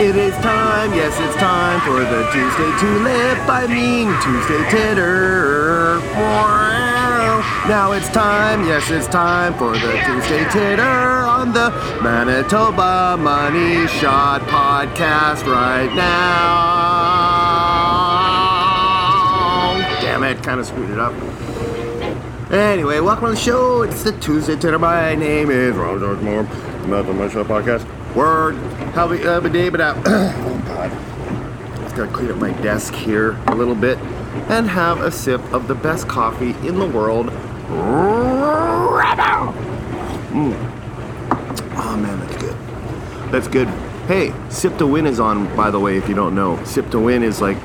It is time, yes, it's time for the Tuesday Tulip. I mean, Tuesday Titter. Now it's time, yes, it's time for the Tuesday Titter on the Manitoba Money Shot podcast right now. Damn it, kind of screwed it up. Anyway, welcome to the show. It's the Tuesday Titter. My name is Ron George Moore. Manitoba Money Shot podcast. Word. How we uh, day, but oh god. Just gotta clean up my desk here a little bit and have a sip of the best coffee in the world. Mm. Oh man, that's good. That's good. Hey, Sip to Win is on, by the way, if you don't know. Sip to Win is like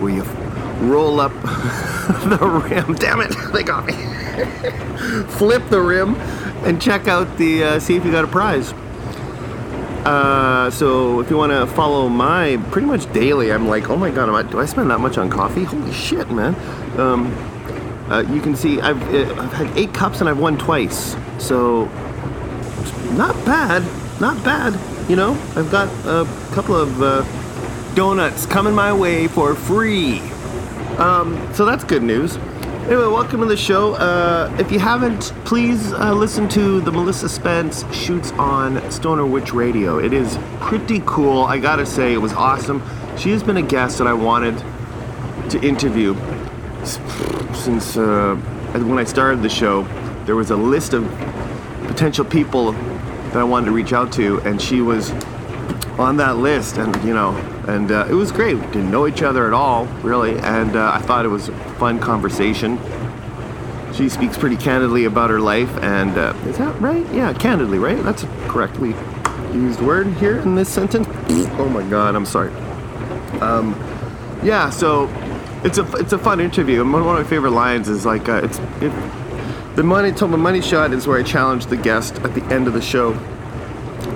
where you roll up the rim. Damn it, they got me. Flip the rim and check out the, uh, see if you got a prize. Uh, so if you want to follow my pretty much daily, I'm like, oh my god, I, do I spend that much on coffee? Holy shit, man! Um, uh, you can see I've, uh, I've had eight cups and I've won twice, so not bad, not bad. You know, I've got a couple of uh, donuts coming my way for free, um, so that's good news. Anyway, welcome to the show. Uh, if you haven't, please uh, listen to the Melissa Spence shoots on Stoner Witch Radio. It is pretty cool. I gotta say, it was awesome. She has been a guest that I wanted to interview since uh, when I started the show. There was a list of potential people that I wanted to reach out to, and she was on that list, and you know, and uh, it was great. We didn't know each other at all, really, and uh, I thought it was a fun conversation. She speaks pretty candidly about her life, and uh, is that right? Yeah, candidly, right? That's a correctly used word here in this sentence. oh my God, I'm sorry. Um, yeah, so it's a it's a fun interview, and one of my favorite lines is like uh, it's it, the money told my money shot is where I challenge the guest at the end of the show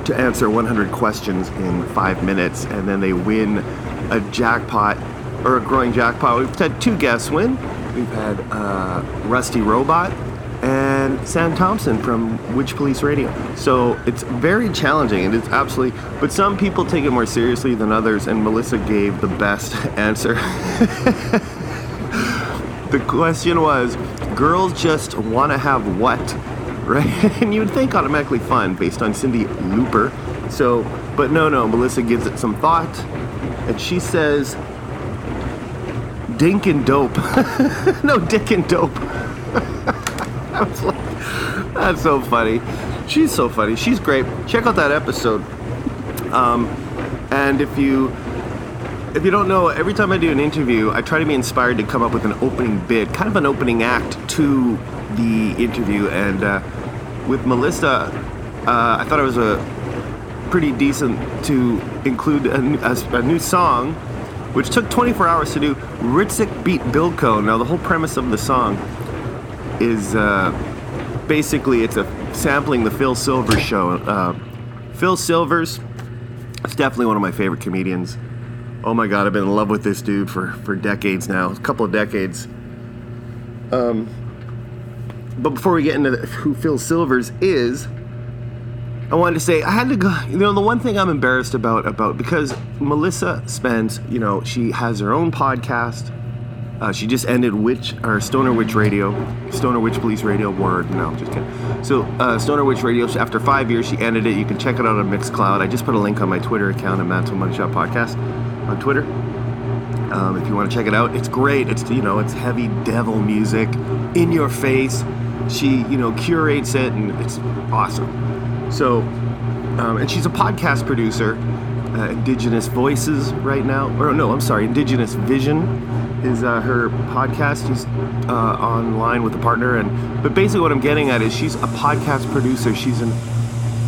to answer 100 questions in five minutes, and then they win a jackpot or a growing jackpot. We've had two guests win. We've had uh, Rusty Robot and Sam Thompson from Witch Police Radio. So it's very challenging, and it's absolutely. But some people take it more seriously than others, and Melissa gave the best answer. the question was, girls just want to have what? Right? and you would think automatically fun based on Cyndi Lauper. So, but no, no, Melissa gives it some thought, and she says, "Dink and dope." no, dick and dope. That's so funny. She's so funny. She's great. Check out that episode. Um, and if you if you don't know, every time I do an interview, I try to be inspired to come up with an opening bid, kind of an opening act to the interview. And uh, with Melissa, uh, I thought it was a pretty decent to include a, a, a, new song, which took 24 hours to do. Ritzik beat Bilko. Now, the whole premise of the song is uh, basically it's a sampling the Phil Silvers show. Uh, Phil Silvers is definitely one of my favorite comedians. Oh my god, I've been in love with this dude for, for decades now, a couple of decades. Um, but before we get into the, who Phil Silvers is, I wanted to say I had to go. You know, the one thing I'm embarrassed about about because Melissa Spence, you know, she has her own podcast. Uh, she just ended Witch or Stoner Witch Radio, Stoner Witch Police Radio. Word, no, just kidding. So uh, Stoner Witch Radio. After five years, she ended it. You can check it out on Mixcloud. I just put a link on my Twitter account at Mantle Shot Podcast on Twitter. Um, if you want to check it out, it's great. It's you know, it's heavy devil music, in your face she you know curates it and it's awesome. So um, and she's a podcast producer uh, indigenous voices right now. Or no i'm sorry indigenous vision is uh, her podcast. She's uh, online with a partner and but basically what i'm getting at is she's a podcast producer. She's an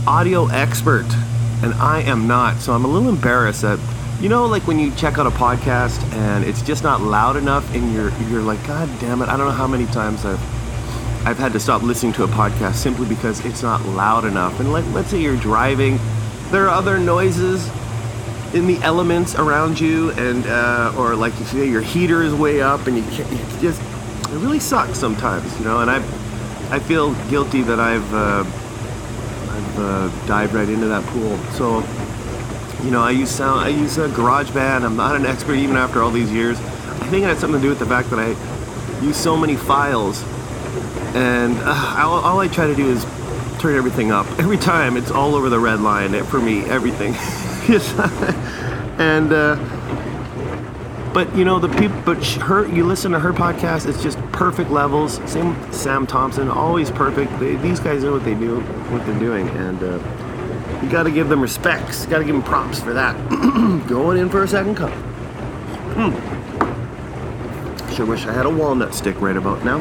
audio expert and i am not. So i'm a little embarrassed that you know like when you check out a podcast and it's just not loud enough and you're you're like god damn it i don't know how many times i've I've had to stop listening to a podcast simply because it's not loud enough. And let, let's say you're driving, there are other noises in the elements around you, and uh, or like you say your heater is way up, and you can't. You just it really sucks sometimes, you know. And I I feel guilty that I've uh, I've uh, dived right into that pool. So You know, I use sound, I use a GarageBand. I'm not an expert even after all these years. I think it had something to do with the fact that I use so many files, and uh, all, all I try to do is turn everything up. Every time it's all over the red line for me, everything. and uh, but you know the people, but her, you listen to her podcast, it's just perfect levels. Same with Sam Thompson, always perfect. They, these guys know what they do, what they're doing, and uh, you got to give them respects. Got to give them props for that. Going in for a second cup. Mm. Sure wish I had a walnut stick right about now.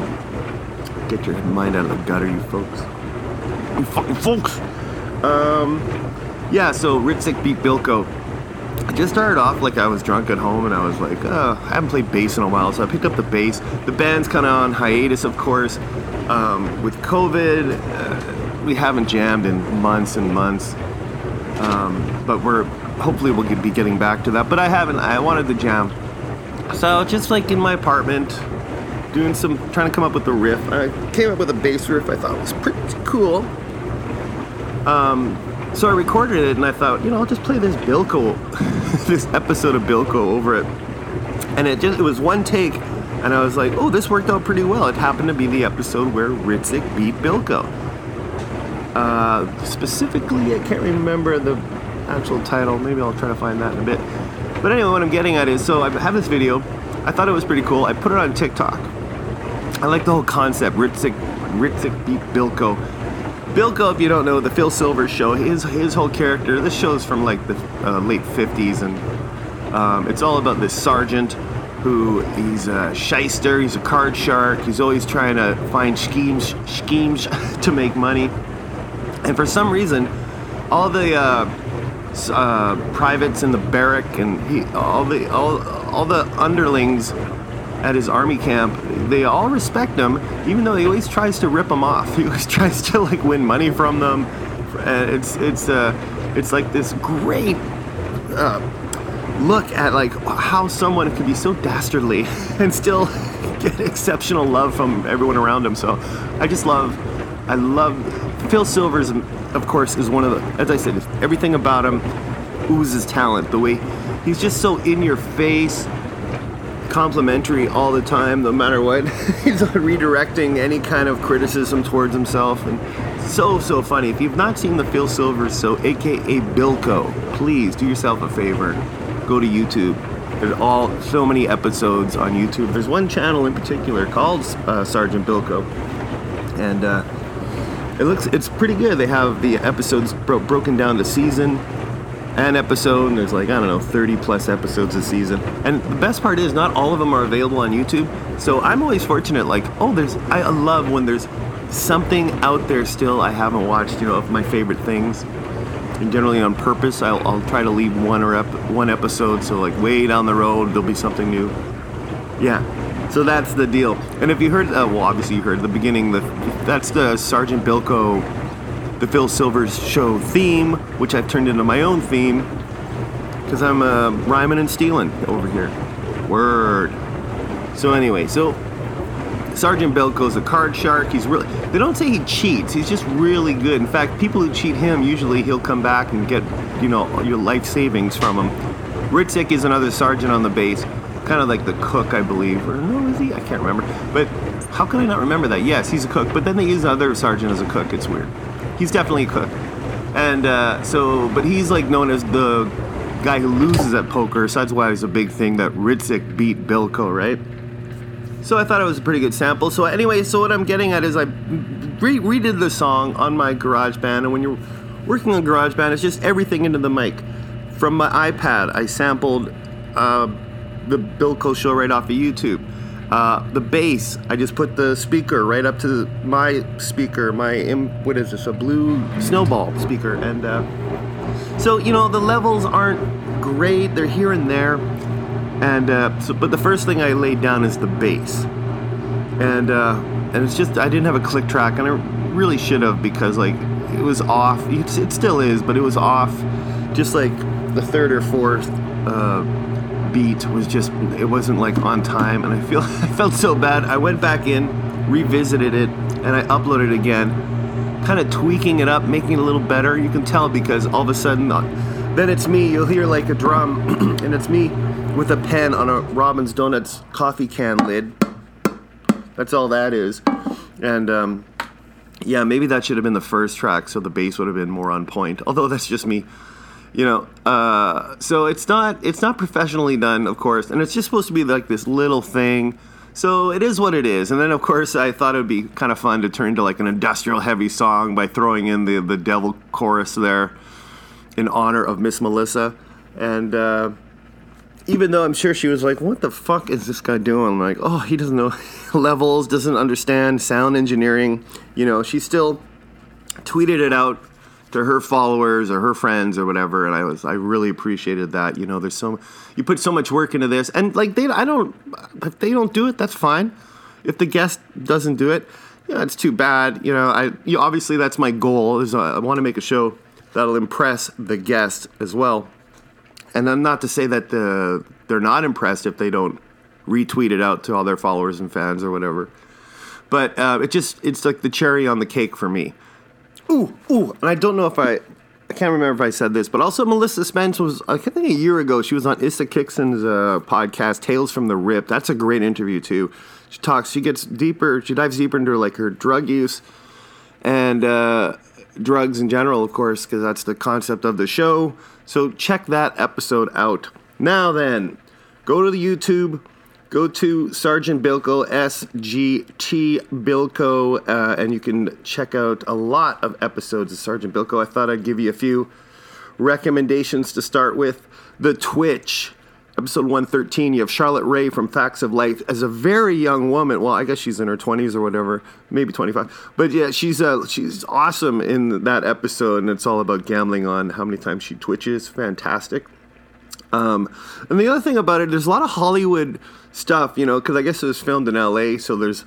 Get your mind out of the gutter, you folks. You fucking folks. Um, yeah. So Ritzik beat Bilko. I just started off like I was drunk at home and I was like, oh, I haven't played bass in a while, so I picked up the bass. The band's kind of on hiatus, of course. Um, with COVID, uh, we haven't jammed in months and months. Um, but we're hopefully we'll be getting back to that. But I haven't. I wanted to jam, so just like in my apartment, doing some trying to come up with a riff. I came up with a bass riff I thought was pretty cool. Um, so I recorded it and I thought, you know, I'll just play this Bilko, this episode of Bilko over it. And it just, it was one take and I was like, oh, this worked out pretty well. It happened to be the episode where Ritzik beat Bilko. Uh, specifically, I can't remember the actual title. Maybe I'll try to find that in a bit. But anyway, what I'm getting at is, so I have this video. I thought it was pretty cool. I put it on TikTok. I like the whole concept. Ritzik, Ritzik beat Bilko Bilko, if you don't know, the Phil Silvers show, his his whole character. This show's from like the uh, late '50s, and um, it's all about this sergeant who he's a shyster. He's a card shark. He's always trying to find schemes schemes to make money, and for some reason, all the uh, uh, privates in the barrack and he, all the all all the underlings at his army camp, they all respect him, even though he always tries to rip them off. He always tries to like win money from them. It's it's uh it's like this great uh, look at like how someone can be so dastardly and still get exceptional love from everyone around him. So I just love I love Phil Silvers of course is one of the as I said everything about him oozes talent the way he's just so in your face complimentary all the time, no matter what. He's redirecting any kind of criticism towards himself, and so so funny. If you've not seen the Phil Silvers, so AKA Bilko, please do yourself a favor, go to YouTube. There's all so many episodes on YouTube. There's one channel in particular called uh, Sergeant Bilko, and uh, it looks it's pretty good. They have the episodes bro- broken down to season an episode, and there's like, I don't know, 30 plus episodes a season. And the best part is, not all of them are available on YouTube. So I'm always fortunate, like, oh, there's, I love when there's something out there still I haven't watched, you know, of my favorite things. And generally on purpose, I'll, I'll try to leave one or ep- one episode, so like way down the road, there'll be something new. Yeah. So that's the deal. And if you heard, uh, well, obviously you heard the beginning, the, that's the Sergeant Bilko the Phil Silvers show theme, which I've turned into my own theme because I'm uh, rhyming and stealing over here. Word. So anyway, so Sergeant Bilko's a card shark. He's really, they don't say he cheats. He's just really good. In fact, people who cheat him, usually he'll come back and get, you know, your life savings from him. Ritzik is another sergeant on the base, kind of like the cook, I believe. Or no, is he? I can't remember. But how can I not remember that? Yes, he's a cook. But then they use another sergeant as a cook. It's weird he's definitely a cook. And uh, so, but he's like known as the guy who loses at poker. So that's why it's a big thing that Ritzik beat Bilko, right? So I thought it was a pretty good sample. So anyway, so what I'm getting at is I re- redid the song on my GarageBand, and when you're working on GarageBand, it's just everything into the mic. From my iPad, I sampled uh, the Bilko show right off of YouTube. Uh, the bass, I just put the speaker right up to my speaker, my what is this? A blue snowball speaker, and uh, so you know the levels aren't great; they're here and there. And uh, so, but the first thing I laid down is the bass, and uh, and it's just I didn't have a click track, and I really should have because like it was off. It still is, but it was off, just like the third or fourth uh, beat was just it wasn't like on time and I feel I felt so bad. I went back in, revisited it, and I uploaded it again, kind of tweaking it up, making it a little better. You can tell because all of a sudden uh, Then it's me. You'll hear like a drum, and it's me with a pen on a Robin's Donuts coffee can lid. That's all that is. And um, yeah, maybe that should have been the first track, so the bass would have been more on point. Although that's just me, you know. Uh, so it's not it's not professionally done, of course, and it's just supposed to be like this little thing. So it is what it is. And then of course I thought it would be kind of fun to turn to like an industrial heavy song by throwing in the the devil chorus there in honor of Miss Melissa. And uh, even though I'm sure she was like, "What the fuck is this guy doing?" I'm like, "Oh, he doesn't know levels, doesn't understand sound engineering." You know, she still tweeted it out to her followers or her friends or whatever and i was i really appreciated that you know there's so you put so much work into this and like they i don't if they don't do it that's fine. If the guest doesn't do it yeah it's too bad you know i you, obviously that's my goal is uh, i want to make a show that'll impress the guest as well. And i'm not to say that the, they're not impressed if they don't retweet it out to all their followers and fans or whatever but uh, it just it's like the cherry on the cake for me Ooh, ooh, and I don't know if I, I can't remember if I said this, but also Melissa Spence was, I think a year ago, she was on Issa Kickson's uh, podcast, Tales from the Rip. That's a great interview too. She talks, she gets deeper, she dives deeper into like her drug use and uh, drugs in general, of course, because that's the concept of the show. So check that episode out. Now then, go to the YouTube go to Sergeant Bilko, SGT Bilko, uh, and you can check out a lot of episodes of Sergeant Bilko. I thought I'd give you a few recommendations to start with. The Twitch, episode 113, you have Charlotte Rae from Facts of Life as a very young woman. Well, I guess she's in her 20s or whatever, maybe 25. But yeah, she's uh, she's awesome in that episode, and it's all about gambling on how many times she twitches. Fantastic. Um, and the other thing about it, there's a lot of Hollywood stuff, you know, because I guess it was filmed in L.A. So there's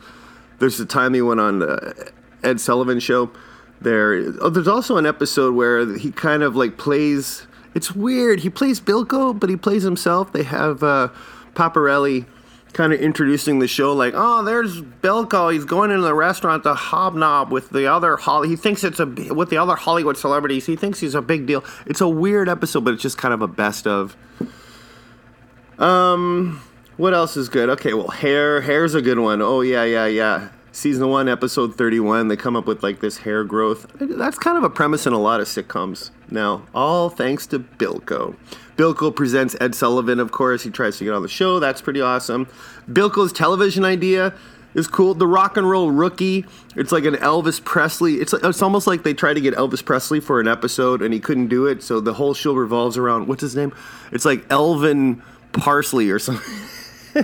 there's the time he went on the Ed Sullivan show. There, oh, there's also an episode where he kind of like plays. It's weird. He plays Bilko, but he plays himself. They have uh, Paparelli kind of introducing the show like, oh, there's Bilko. He's going into the restaurant to hobnob with the other Holly. He thinks it's a with the other Hollywood celebrities. He thinks he's a big deal. It's a weird episode, but it's just kind of a best of. Um, what else is good? Okay, well, hair. Hair's a good one. Oh yeah, yeah, yeah. Season one, episode thirty-one. They come up with like this hair growth. That's kind of a premise in a lot of sitcoms now. All thanks to Bilko. Bilko presents Ed Sullivan. Of course, he tries to get on the show. That's pretty awesome. Bilko's television idea is cool. The Rock and Roll Rookie. It's like an Elvis Presley. It's it's almost like they tried to get Elvis Presley for an episode and he couldn't do it. So the whole show revolves around what's his name? It's like Elvin Parsley or something.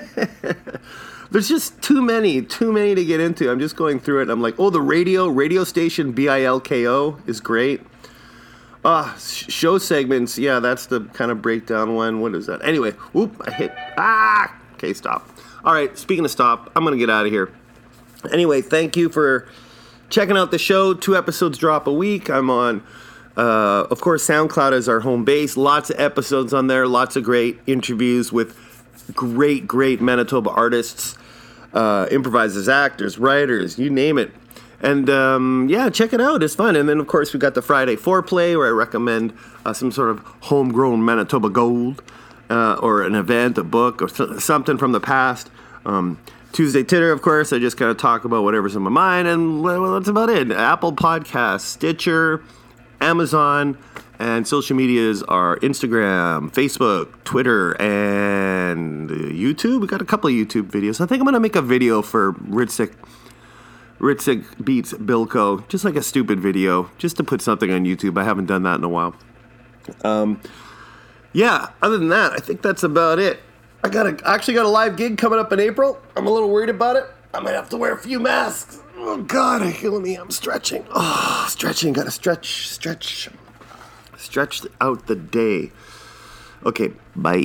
There's just too many, too many to get into. I'm just going through it. I'm like, oh, the radio, radio station B I L K O is great. Ah, uh, show segments. Yeah, that's the kind of breakdown one. What is that? Anyway, whoop, I hit. Ah, okay, stop. All right, speaking of stop, I'm gonna get out of here. Anyway, thank you for checking out the show. Two episodes drop a week. I'm on. Uh, of course, SoundCloud is our home base. Lots of episodes on there. Lots of great interviews with great, great Manitoba artists, uh, improvisers, actors, writers, you name it. And um, yeah, check it out. It's fun. And then, of course, we got the Friday foreplay where I recommend uh, some sort of homegrown Manitoba gold uh, or an event, a book, or th- something from the past. Um, Tuesday Titter, of course, I just kind of talk about whatever's in my mind. And well, that's about it. Apple Podcasts, Stitcher, Amazon, and social medias are Instagram, Facebook, Twitter, and YouTube. We got a couple of YouTube videos. I think I'm gonna make a video for Ritzik. Ritzik beats Bilko, just like a stupid video, just to put something on YouTube. I haven't done that in a while. Um, yeah. Other than that, I think that's about it. I got a, actually got a live gig coming up in April. I'm a little worried about it. I might have to wear a few masks. Oh God, I kill me. I'm stretching. Oh, stretching. Gotta stretch, stretch stretch out the day. Okay, bye.